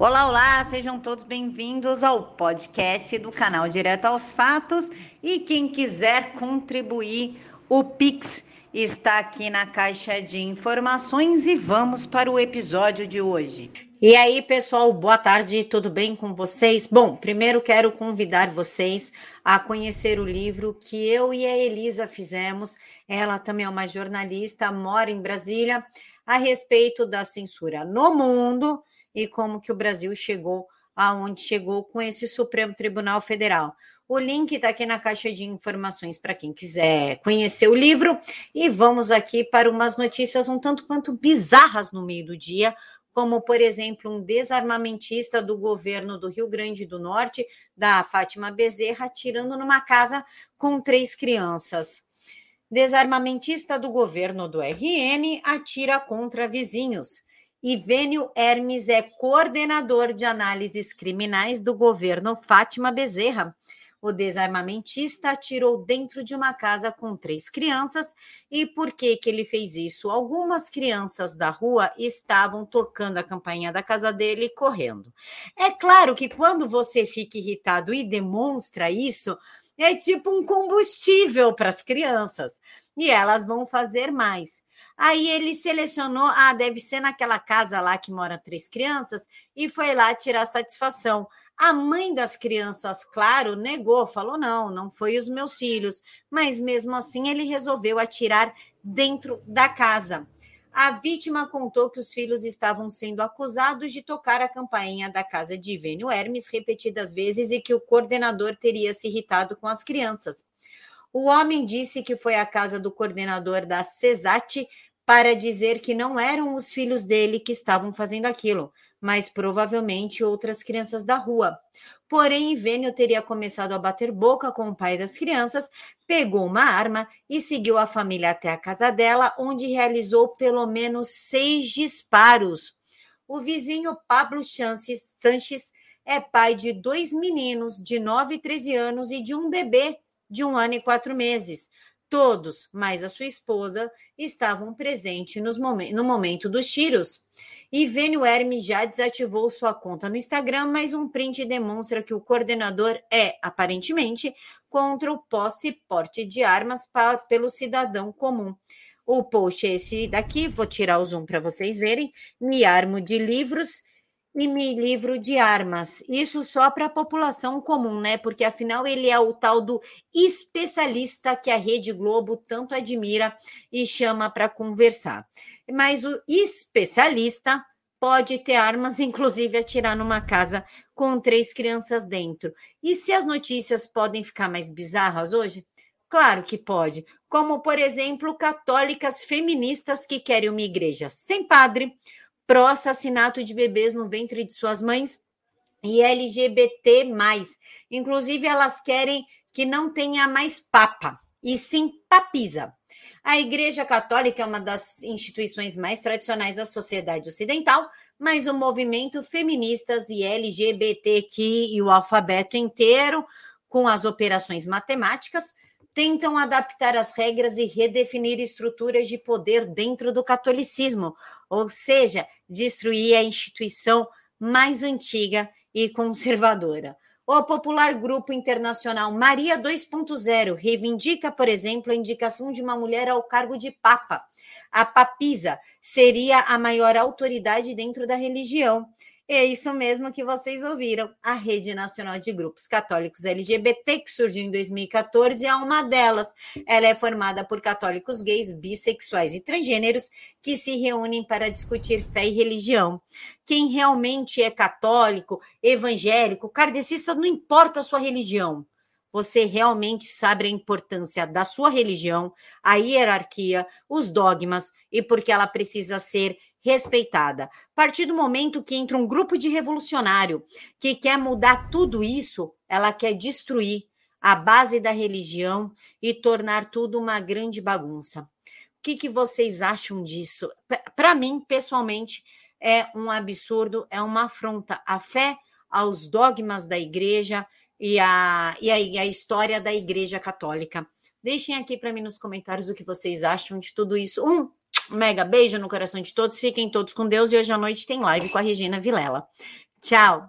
Olá, olá, sejam todos bem-vindos ao podcast do canal Direto aos Fatos. E quem quiser contribuir, o Pix está aqui na caixa de informações e vamos para o episódio de hoje. E aí, pessoal, boa tarde, tudo bem com vocês? Bom, primeiro quero convidar vocês a conhecer o livro que eu e a Elisa fizemos. Ela também é uma jornalista, mora em Brasília, a respeito da censura no mundo e como que o Brasil chegou aonde chegou com esse Supremo Tribunal Federal. O link está aqui na caixa de informações para quem quiser conhecer o livro. E vamos aqui para umas notícias um tanto quanto bizarras no meio do dia, como, por exemplo, um desarmamentista do governo do Rio Grande do Norte, da Fátima Bezerra, atirando numa casa com três crianças. Desarmamentista do governo do RN atira contra vizinhos. Ivênio Hermes é coordenador de análises criminais do governo Fátima Bezerra. O desarmamentista atirou dentro de uma casa com três crianças. E por que, que ele fez isso? Algumas crianças da rua estavam tocando a campainha da casa dele e correndo. É claro que quando você fica irritado e demonstra isso, é tipo um combustível para as crianças. E elas vão fazer mais. Aí ele selecionou, ah, deve ser naquela casa lá que mora três crianças, e foi lá tirar satisfação. A mãe das crianças, claro, negou, falou: não, não foi os meus filhos. Mas mesmo assim, ele resolveu atirar dentro da casa. A vítima contou que os filhos estavam sendo acusados de tocar a campainha da casa de Ivênio Hermes repetidas vezes e que o coordenador teria se irritado com as crianças. O homem disse que foi à casa do coordenador da CESAT para dizer que não eram os filhos dele que estavam fazendo aquilo, mas provavelmente outras crianças da rua. Porém, Vênio teria começado a bater boca com o pai das crianças, pegou uma arma e seguiu a família até a casa dela, onde realizou pelo menos seis disparos. O vizinho Pablo Chances Sanches é pai de dois meninos de 9 e 13 anos e de um bebê de um ano e quatro meses. Todos, mais a sua esposa, estavam presentes no momento dos tiros. E Vênio Hermes já desativou sua conta no Instagram, mas um print demonstra que o coordenador é, aparentemente, contra o posse e porte de armas pra, pelo cidadão comum. O post é esse daqui, vou tirar o zoom para vocês verem. Me armo de livros e me livro de armas. Isso só para a população comum, né? Porque afinal ele é o tal do especialista que a Rede Globo tanto admira e chama para conversar. Mas o especialista pode ter armas, inclusive atirar numa casa com três crianças dentro. E se as notícias podem ficar mais bizarras hoje? Claro que pode. Como, por exemplo, católicas feministas que querem uma igreja sem padre, pró-assassinato de bebês no ventre de suas mães e LGBT. Inclusive, elas querem que não tenha mais papa, e sim papisa. A Igreja Católica é uma das instituições mais tradicionais da sociedade ocidental, mas o movimento feministas e LGBTQ e o alfabeto inteiro, com as operações matemáticas, tentam adaptar as regras e redefinir estruturas de poder dentro do catolicismo, ou seja, destruir a instituição mais antiga e conservadora. O popular grupo internacional Maria 2.0 reivindica, por exemplo, a indicação de uma mulher ao cargo de papa. A papisa seria a maior autoridade dentro da religião é isso mesmo que vocês ouviram. A Rede Nacional de Grupos Católicos LGBT, que surgiu em 2014, é uma delas. Ela é formada por católicos gays, bissexuais e transgêneros que se reúnem para discutir fé e religião. Quem realmente é católico, evangélico, kardecista, não importa a sua religião você realmente sabe a importância da sua religião, a hierarquia, os dogmas e porque ela precisa ser respeitada. A partir do momento que entra um grupo de revolucionário que quer mudar tudo isso, ela quer destruir a base da religião e tornar tudo uma grande bagunça. O que, que vocês acham disso? Para mim, pessoalmente, é um absurdo, é uma afronta à fé, aos dogmas da igreja e a, e a, e a história da igreja católica. Deixem aqui para mim nos comentários o que vocês acham de tudo isso. Um mega beijo no coração de todos. Fiquem todos com Deus. E hoje à noite tem live com a Regina Vilela. Tchau!